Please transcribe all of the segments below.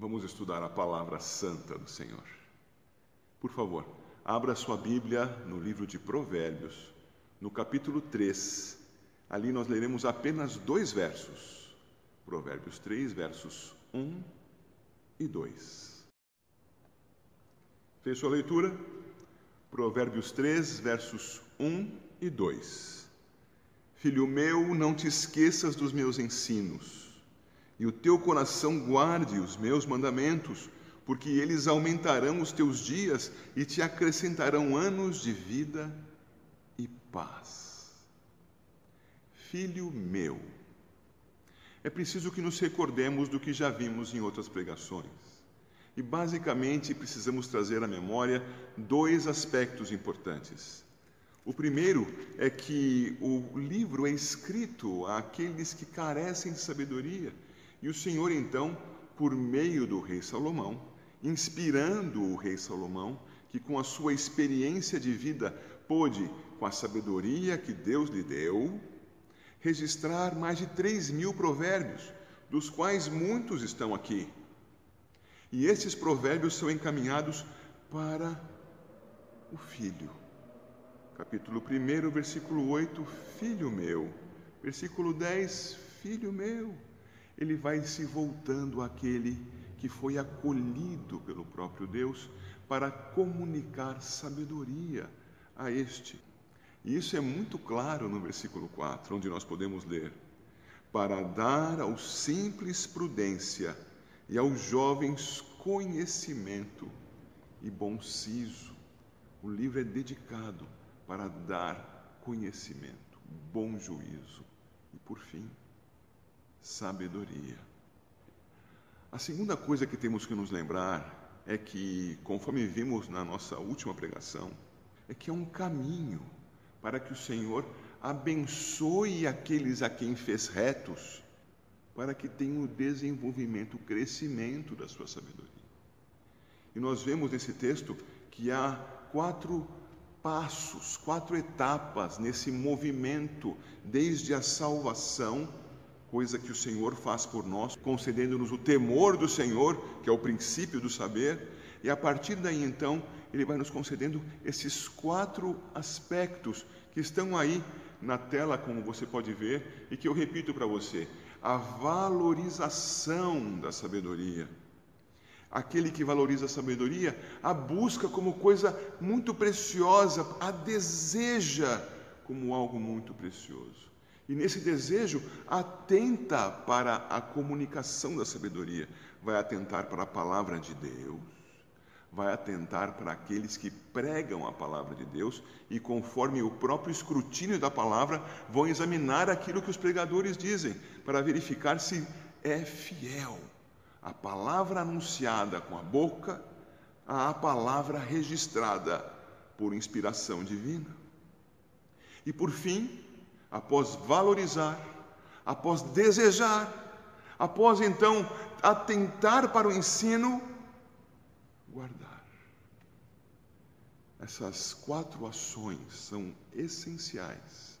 Vamos estudar a palavra santa do Senhor. Por favor, abra sua Bíblia no livro de Provérbios, no capítulo 3. Ali nós leremos apenas dois versos. Provérbios 3, versos 1 e 2. Fez sua leitura? Provérbios 3, versos 1 e 2. Filho meu, não te esqueças dos meus ensinos e o teu coração guarde os meus mandamentos, porque eles aumentarão os teus dias e te acrescentarão anos de vida e paz. Filho meu, é preciso que nos recordemos do que já vimos em outras pregações. E basicamente precisamos trazer à memória dois aspectos importantes. O primeiro é que o livro é escrito àqueles que carecem de sabedoria e o Senhor, então, por meio do rei Salomão, inspirando o rei Salomão, que com a sua experiência de vida pôde, com a sabedoria que Deus lhe deu, registrar mais de 3 mil provérbios, dos quais muitos estão aqui. E esses provérbios são encaminhados para o filho. Capítulo 1, versículo 8, filho meu. Versículo 10, filho meu ele vai se voltando àquele que foi acolhido pelo próprio Deus para comunicar sabedoria a este. E isso é muito claro no versículo 4, onde nós podemos ler: Para dar ao simples prudência e aos jovens conhecimento e bom siso. O livro é dedicado para dar conhecimento, bom juízo e, por fim, sabedoria. A segunda coisa que temos que nos lembrar é que, conforme vimos na nossa última pregação, é que é um caminho para que o Senhor abençoe aqueles a quem fez retos, para que tenham o desenvolvimento, o crescimento da sua sabedoria. E nós vemos nesse texto que há quatro passos, quatro etapas nesse movimento, desde a salvação coisa que o Senhor faz por nós, concedendo-nos o temor do Senhor, que é o princípio do saber, e a partir daí então, ele vai nos concedendo esses quatro aspectos que estão aí na tela, como você pode ver, e que eu repito para você: a valorização da sabedoria. Aquele que valoriza a sabedoria a busca como coisa muito preciosa, a deseja como algo muito precioso. E nesse desejo, atenta para a comunicação da sabedoria, vai atentar para a palavra de Deus, vai atentar para aqueles que pregam a palavra de Deus e, conforme o próprio escrutínio da palavra, vão examinar aquilo que os pregadores dizem, para verificar se é fiel a palavra anunciada com a boca à palavra registrada por inspiração divina. E por fim, após valorizar, após desejar, após então atentar para o ensino, guardar. Essas quatro ações são essenciais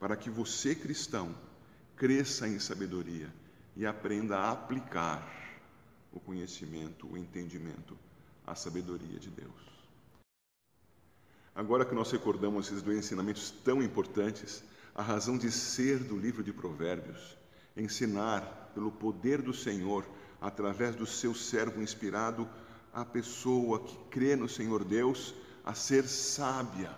para que você, cristão, cresça em sabedoria e aprenda a aplicar o conhecimento, o entendimento, a sabedoria de Deus. Agora que nós recordamos esses dois ensinamentos tão importantes, a razão de ser do livro de Provérbios, ensinar pelo poder do Senhor, através do seu servo inspirado, a pessoa que crê no Senhor Deus a ser sábia.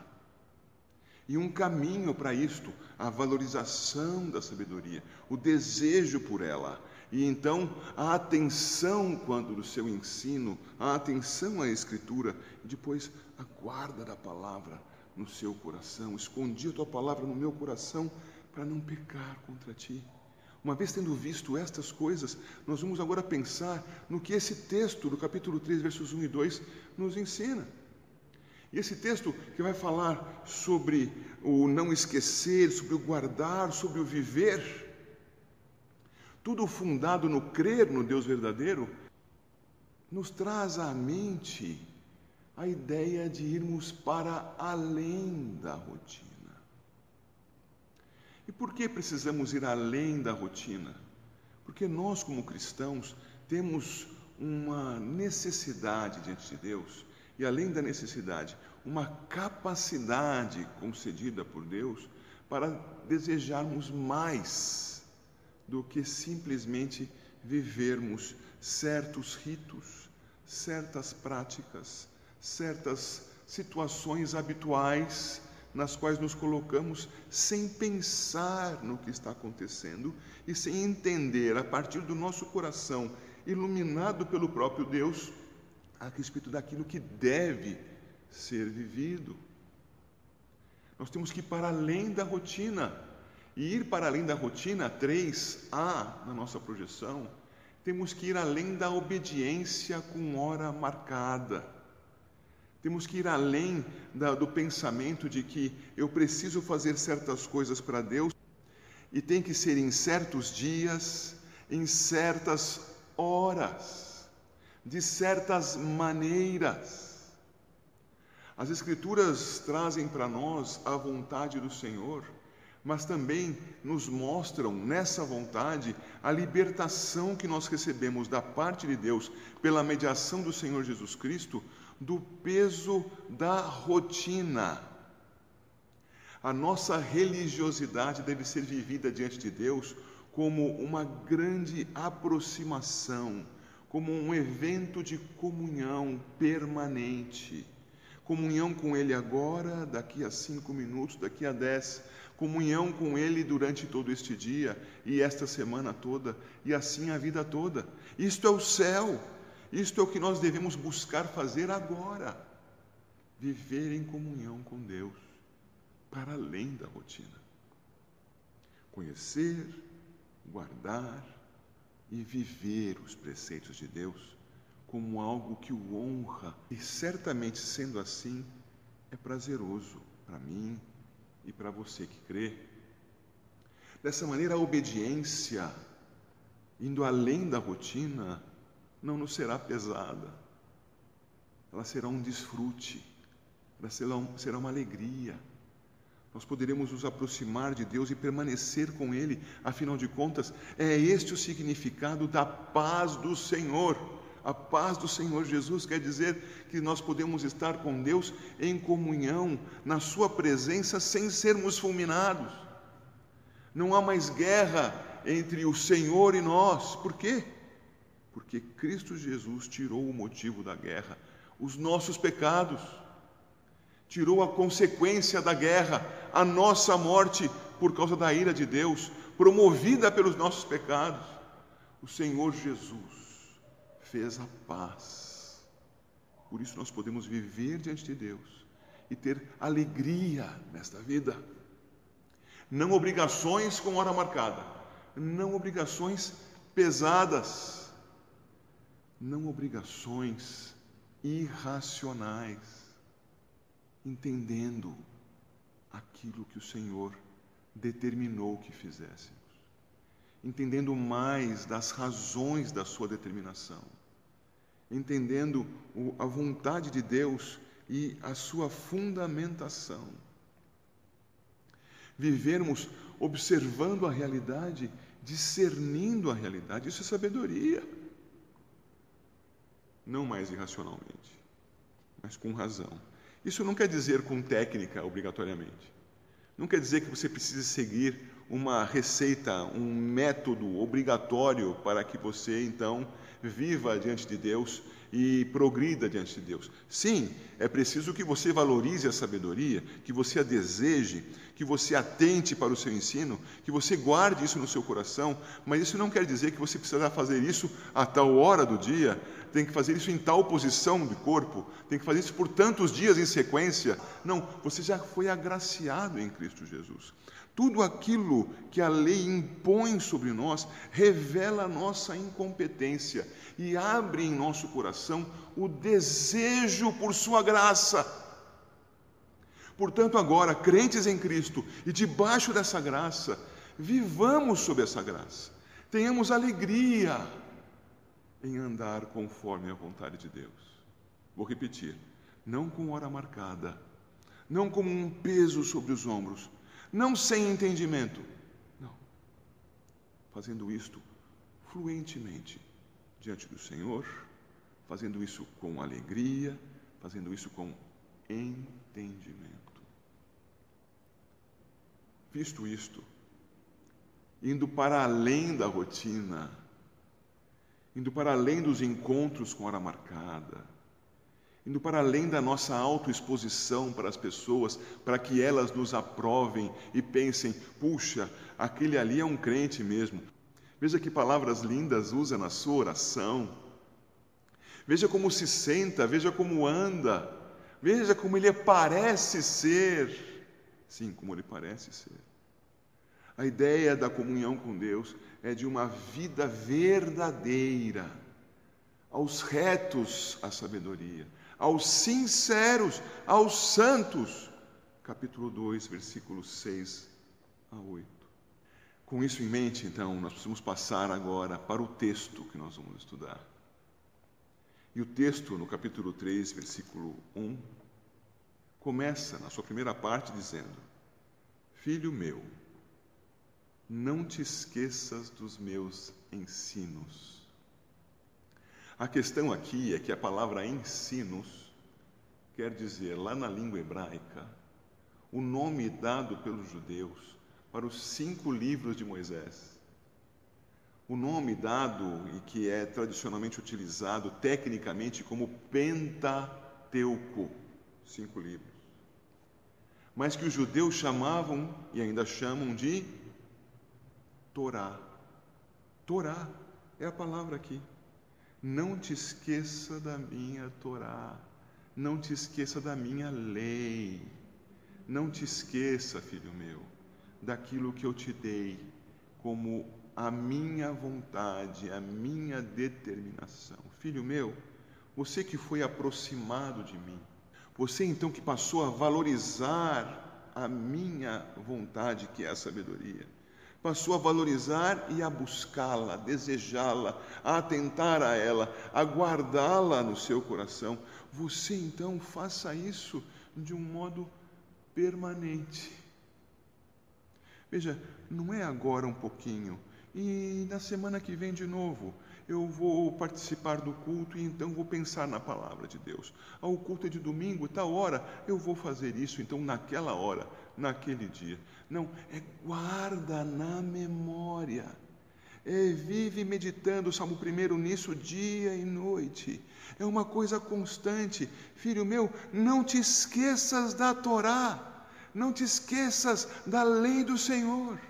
E um caminho para isto, a valorização da sabedoria, o desejo por ela, e então a atenção quando do seu ensino, a atenção à Escritura, e depois a guarda da palavra, no seu coração, escondi a tua palavra no meu coração para não pecar contra ti. Uma vez tendo visto estas coisas, nós vamos agora pensar no que esse texto do capítulo 3, versos 1 e 2 nos ensina. E esse texto que vai falar sobre o não esquecer, sobre o guardar, sobre o viver, tudo fundado no crer no Deus verdadeiro, nos traz à mente a ideia de irmos para além da rotina. E por que precisamos ir além da rotina? Porque nós, como cristãos, temos uma necessidade diante de Deus, e além da necessidade, uma capacidade concedida por Deus para desejarmos mais do que simplesmente vivermos certos ritos, certas práticas, certas situações habituais nas quais nos colocamos sem pensar no que está acontecendo e sem entender a partir do nosso coração, iluminado pelo próprio Deus, a respeito daquilo que deve ser vivido. Nós temos que ir para além da rotina. E ir para além da rotina, 3A na nossa projeção, temos que ir além da obediência com hora marcada. Temos que ir além da, do pensamento de que eu preciso fazer certas coisas para Deus e tem que ser em certos dias, em certas horas, de certas maneiras. As Escrituras trazem para nós a vontade do Senhor, mas também nos mostram nessa vontade a libertação que nós recebemos da parte de Deus pela mediação do Senhor Jesus Cristo do peso da rotina. A nossa religiosidade deve ser vivida diante de Deus como uma grande aproximação, como um evento de comunhão permanente. Comunhão com Ele agora, daqui a cinco minutos, daqui a dez, comunhão com Ele durante todo este dia e esta semana toda, e assim a vida toda. Isto é o céu. Isto é o que nós devemos buscar fazer agora: viver em comunhão com Deus, para além da rotina. Conhecer, guardar e viver os preceitos de Deus como algo que o honra, e certamente sendo assim, é prazeroso para mim e para você que crê. Dessa maneira, a obediência, indo além da rotina, não nos será pesada, ela será um desfrute, ela será, será uma alegria. Nós poderemos nos aproximar de Deus e permanecer com Ele, afinal de contas, é este o significado da paz do Senhor. A paz do Senhor Jesus quer dizer que nós podemos estar com Deus em comunhão, na Sua presença, sem sermos fulminados. Não há mais guerra entre o Senhor e nós. Por quê? Porque Cristo Jesus tirou o motivo da guerra, os nossos pecados, tirou a consequência da guerra, a nossa morte por causa da ira de Deus, promovida pelos nossos pecados. O Senhor Jesus fez a paz. Por isso nós podemos viver diante de Deus e ter alegria nesta vida. Não obrigações com hora marcada, não obrigações pesadas não obrigações irracionais, entendendo aquilo que o Senhor determinou que fizéssemos, entendendo mais das razões da sua determinação, entendendo a vontade de Deus e a sua fundamentação. Vivermos observando a realidade, discernindo a realidade, isso é sabedoria não mais irracionalmente, mas com razão. Isso não quer dizer com técnica, obrigatoriamente. Não quer dizer que você precise seguir uma receita, um método obrigatório para que você então viva diante de Deus e progrida diante de Deus. Sim, é preciso que você valorize a sabedoria, que você a deseje, que você atente para o seu ensino, que você guarde isso no seu coração, mas isso não quer dizer que você precisará fazer isso a tal hora do dia, tem que fazer isso em tal posição de corpo, tem que fazer isso por tantos dias em sequência. Não, você já foi agraciado em Cristo Jesus. Tudo aquilo que a lei impõe sobre nós revela a nossa incompetência e abre em nosso coração o desejo por Sua graça. Portanto, agora, crentes em Cristo e debaixo dessa graça, vivamos sob essa graça, tenhamos alegria em andar conforme a vontade de Deus. Vou repetir: não com hora marcada, não como um peso sobre os ombros não sem entendimento. Não. Fazendo isto fluentemente diante do Senhor, fazendo isso com alegria, fazendo isso com entendimento. Visto isto, indo para além da rotina, indo para além dos encontros com hora marcada, indo para além da nossa autoexposição para as pessoas, para que elas nos aprovem e pensem: puxa, aquele ali é um crente mesmo. Veja que palavras lindas usa na sua oração. Veja como se senta, veja como anda, veja como ele parece ser. Sim, como ele parece ser. A ideia da comunhão com Deus é de uma vida verdadeira, aos retos a sabedoria, aos sinceros, aos santos. Capítulo 2, versículos 6 a 8. Com isso em mente, então, nós precisamos passar agora para o texto que nós vamos estudar. E o texto, no capítulo 3, versículo 1, começa na sua primeira parte dizendo: Filho meu, não te esqueças dos meus ensinos. A questão aqui é que a palavra ensinos quer dizer, lá na língua hebraica, o nome dado pelos judeus para os cinco livros de Moisés. O nome dado e que é tradicionalmente utilizado tecnicamente como Pentateuco, cinco livros. Mas que os judeus chamavam e ainda chamam de Torá. Torá é a palavra aqui. Não te esqueça da minha Torá. Não te esqueça da minha lei. Não te esqueça, filho meu, daquilo que eu te dei como a minha vontade, a minha determinação. Filho meu, você que foi aproximado de mim, você então que passou a valorizar a minha vontade, que é a sabedoria passou a valorizar e a buscá-la, a desejá-la, a atentar a ela, a guardá-la no seu coração. Você então faça isso de um modo permanente. Veja, não é agora um pouquinho, e na semana que vem de novo, eu vou participar do culto e então vou pensar na palavra de Deus. Ah, o culto é de domingo, tal hora, eu vou fazer isso, então naquela hora, naquele dia. Não, é guarda na memória. É, vive meditando o Salmo primeiro nisso dia e noite. É uma coisa constante. Filho meu, não te esqueças da Torá. Não te esqueças da lei do Senhor.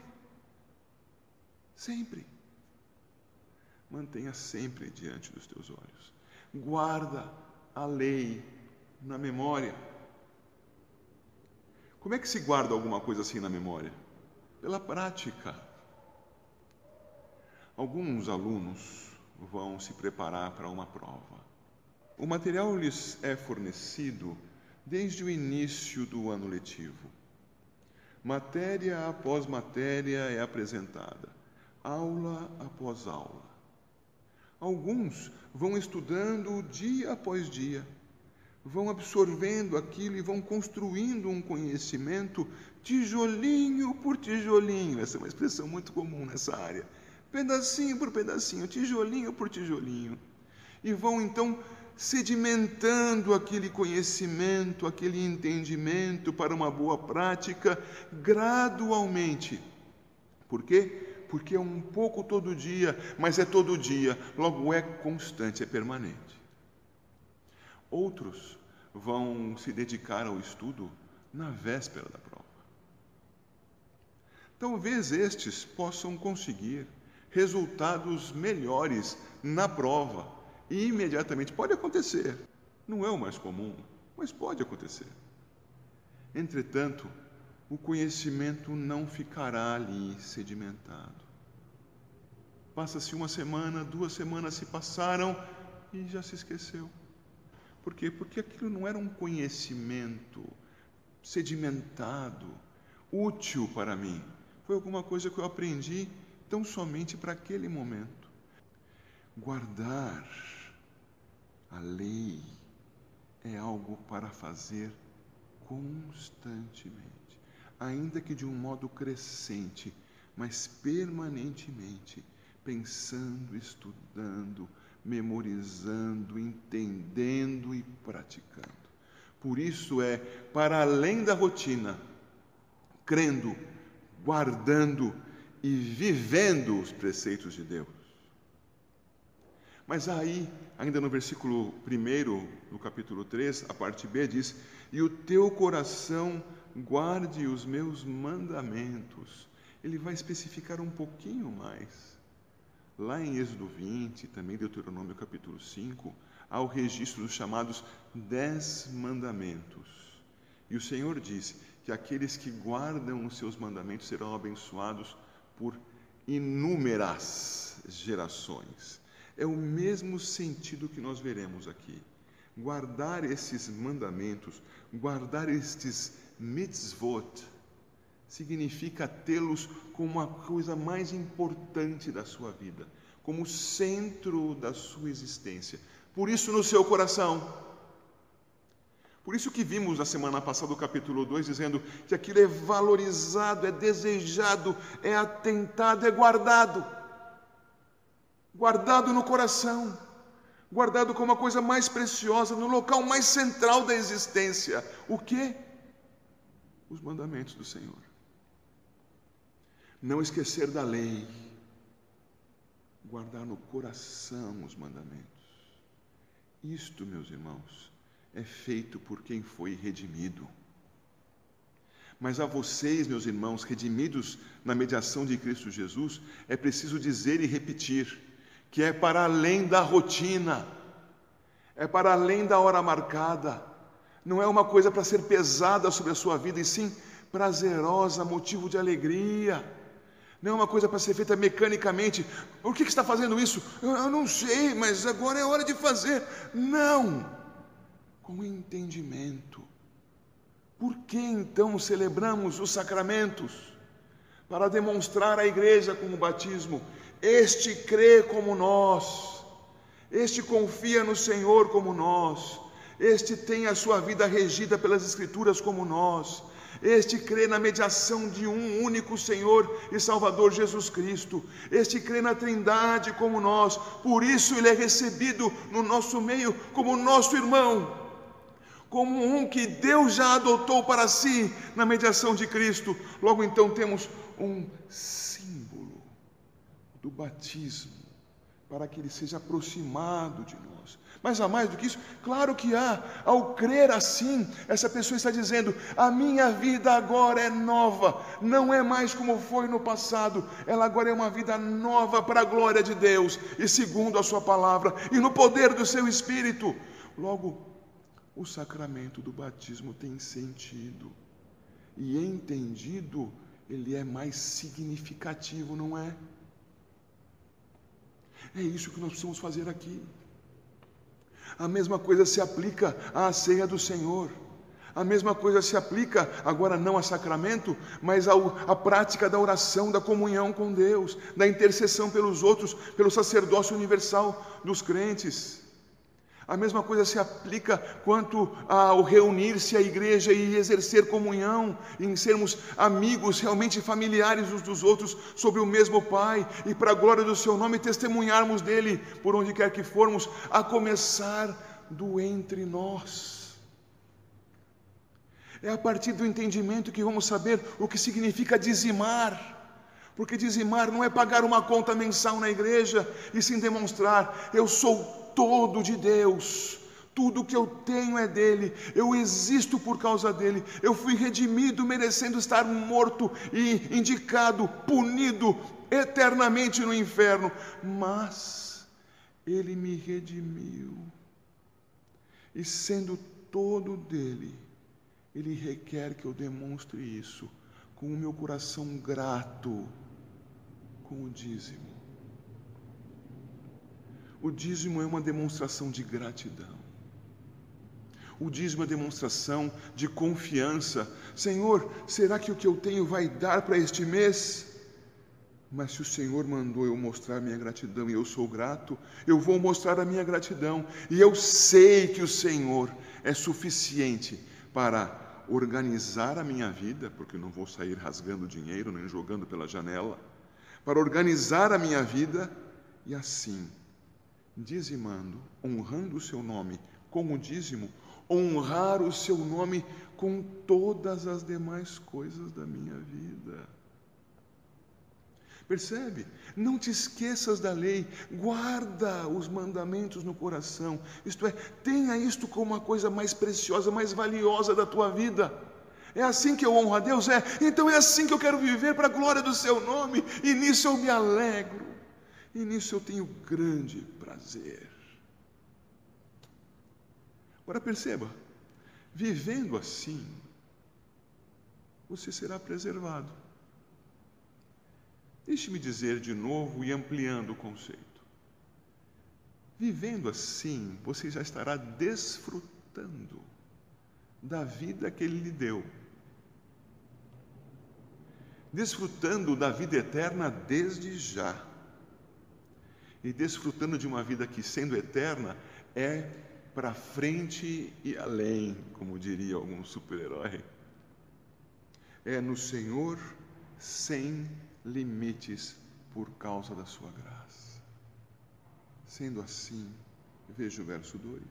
Sempre. Mantenha sempre diante dos teus olhos. Guarda a lei na memória. Como é que se guarda alguma coisa assim na memória? Pela prática. Alguns alunos vão se preparar para uma prova. O material lhes é fornecido desde o início do ano letivo. Matéria após matéria é apresentada, aula após aula. Alguns vão estudando dia após dia vão absorvendo aquilo e vão construindo um conhecimento tijolinho por tijolinho. Essa é uma expressão muito comum nessa área. Pedacinho por pedacinho, tijolinho por tijolinho. E vão então sedimentando aquele conhecimento, aquele entendimento para uma boa prática gradualmente. Por quê? Porque é um pouco todo dia, mas é todo dia, logo é constante, é permanente. Outros vão se dedicar ao estudo na véspera da prova. Talvez estes possam conseguir resultados melhores na prova e imediatamente pode acontecer. Não é o mais comum, mas pode acontecer. Entretanto, o conhecimento não ficará ali sedimentado. Passa-se uma semana, duas semanas se passaram e já se esqueceu. Por quê? Porque aquilo não era um conhecimento sedimentado, útil para mim. Foi alguma coisa que eu aprendi tão somente para aquele momento. Guardar a lei é algo para fazer constantemente, ainda que de um modo crescente, mas permanentemente, pensando, estudando, memorizando, entendendo e praticando. Por isso é para além da rotina, crendo, guardando e vivendo os preceitos de Deus. Mas aí, ainda no versículo 1, no capítulo 3, a parte B diz: E o teu coração guarde os meus mandamentos. Ele vai especificar um pouquinho mais. Lá em Êxodo 20, também Deuteronômio capítulo 5, há o registro dos chamados Dez Mandamentos. E o Senhor diz que aqueles que guardam os seus mandamentos serão abençoados por inúmeras gerações. É o mesmo sentido que nós veremos aqui. Guardar esses mandamentos, guardar estes mitzvot, significa tê-los como a coisa mais importante da sua vida, como centro da sua existência. Por isso, no seu coração. Por isso que vimos na semana passada o capítulo 2 dizendo que aquilo é valorizado, é desejado, é atentado, é guardado. Guardado no coração, guardado como a coisa mais preciosa, no local mais central da existência. O que? Os mandamentos do Senhor não esquecer da lei, guardar no coração os mandamentos. Isto, meus irmãos, é feito por quem foi redimido. Mas a vocês, meus irmãos, redimidos na mediação de Cristo Jesus, é preciso dizer e repetir que é para além da rotina, é para além da hora marcada, não é uma coisa para ser pesada sobre a sua vida, e sim prazerosa, motivo de alegria. Não é uma coisa para ser feita mecanicamente. Por que, que está fazendo isso? Eu, eu não sei, mas agora é hora de fazer. Não! Com entendimento. Por que então celebramos os sacramentos? Para demonstrar à igreja com o batismo: este crê como nós, este confia no Senhor como nós, este tem a sua vida regida pelas Escrituras como nós, este crê na mediação de um único Senhor e Salvador Jesus Cristo. Este crê na Trindade como nós. Por isso ele é recebido no nosso meio como nosso irmão, como um que Deus já adotou para si na mediação de Cristo. Logo então temos um símbolo do batismo para que ele seja aproximado de nós. Mas há mais do que isso? Claro que há. Ao crer assim, essa pessoa está dizendo: a minha vida agora é nova, não é mais como foi no passado, ela agora é uma vida nova para a glória de Deus e segundo a Sua palavra e no poder do seu Espírito. Logo, o sacramento do batismo tem sentido e entendido, ele é mais significativo, não é? É isso que nós precisamos fazer aqui. A mesma coisa se aplica à ceia do Senhor. A mesma coisa se aplica, agora não a sacramento, mas à prática da oração, da comunhão com Deus, da intercessão pelos outros, pelo sacerdócio universal dos crentes. A mesma coisa se aplica quanto ao reunir-se à igreja e exercer comunhão, em sermos amigos, realmente familiares uns dos outros, sobre o mesmo Pai, e para a glória do Seu nome testemunharmos dele por onde quer que formos, a começar do entre nós. É a partir do entendimento que vamos saber o que significa dizimar. Porque dizimar não é pagar uma conta mensal na igreja, e sim demonstrar: eu sou todo de Deus. Tudo que eu tenho é dele, eu existo por causa dele, eu fui redimido, merecendo estar morto e indicado, punido eternamente no inferno, mas ele me redimiu, e sendo todo dele, ele requer que eu demonstre isso com o meu coração grato, com o dízimo. O dízimo é uma demonstração de gratidão. O dízimo é demonstração de confiança. Senhor, será que o que eu tenho vai dar para este mês? Mas se o Senhor mandou eu mostrar minha gratidão e eu sou grato, eu vou mostrar a minha gratidão. E eu sei que o Senhor é suficiente para organizar a minha vida, porque não vou sair rasgando dinheiro nem jogando pela janela, para organizar a minha vida e assim dizimando, honrando o seu nome com o dízimo, honrar o seu nome com todas as demais coisas da minha vida. Percebe? Não te esqueças da lei, guarda os mandamentos no coração, isto é, tenha isto como a coisa mais preciosa, mais valiosa da tua vida. É assim que eu honro a Deus? É, então é assim que eu quero viver para a glória do seu nome, e nisso eu me alegro, e nisso eu tenho grande prazer. Agora perceba, vivendo assim, você será preservado. Deixe-me dizer de novo e ampliando o conceito. Vivendo assim, você já estará desfrutando da vida que Ele lhe deu. Desfrutando da vida eterna desde já. E desfrutando de uma vida que, sendo eterna, é para frente e além, como diria algum super-herói. É no Senhor sem limites por causa da sua graça. Sendo assim, veja o verso 2: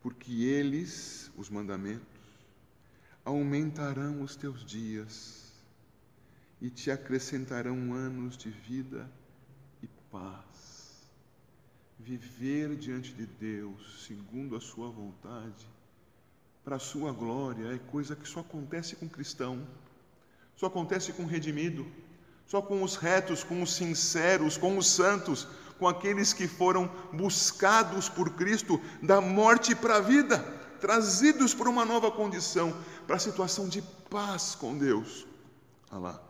Porque eles, os mandamentos, aumentarão os teus dias e te acrescentarão anos de vida paz. Viver diante de Deus, segundo a sua vontade, para a sua glória, é coisa que só acontece com cristão só acontece com redimido, só com os retos, com os sinceros, com os santos, com aqueles que foram buscados por Cristo da morte para a vida, trazidos para uma nova condição, para a situação de paz com Deus. Olha lá,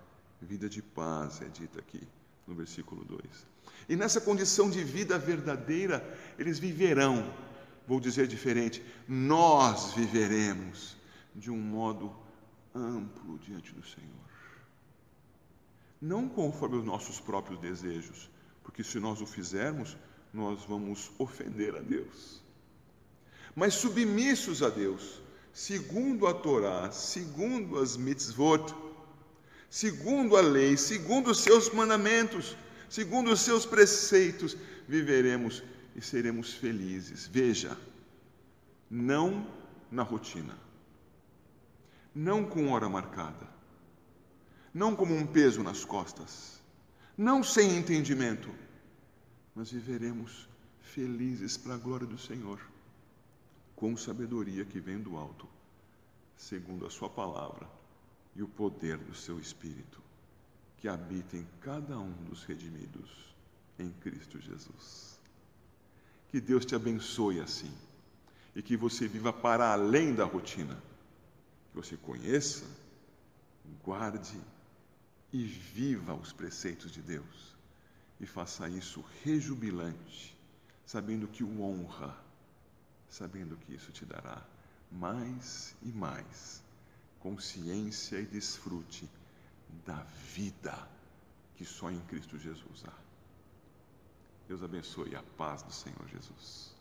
vida de paz é dita aqui no versículo 2. E nessa condição de vida verdadeira, eles viverão, vou dizer diferente, nós viveremos de um modo amplo diante do Senhor. Não conforme os nossos próprios desejos, porque se nós o fizermos, nós vamos ofender a Deus. Mas submissos a Deus, segundo a Torá, segundo as mitzvot, segundo a lei, segundo os seus mandamentos, segundo os seus preceitos, viveremos e seremos felizes. Veja, não na rotina não com hora marcada, não como um peso nas costas, não sem entendimento, mas viveremos felizes para a glória do Senhor, com sabedoria que vem do alto, segundo a Sua palavra e o poder do Seu Espírito, que habita em cada um dos redimidos em Cristo Jesus. Que Deus te abençoe assim e que você viva para além da rotina que você conheça, guarde e viva os preceitos de Deus. E faça isso rejubilante, sabendo que o honra, sabendo que isso te dará mais e mais consciência e desfrute da vida que só em Cristo Jesus há. Deus abençoe a paz do Senhor Jesus.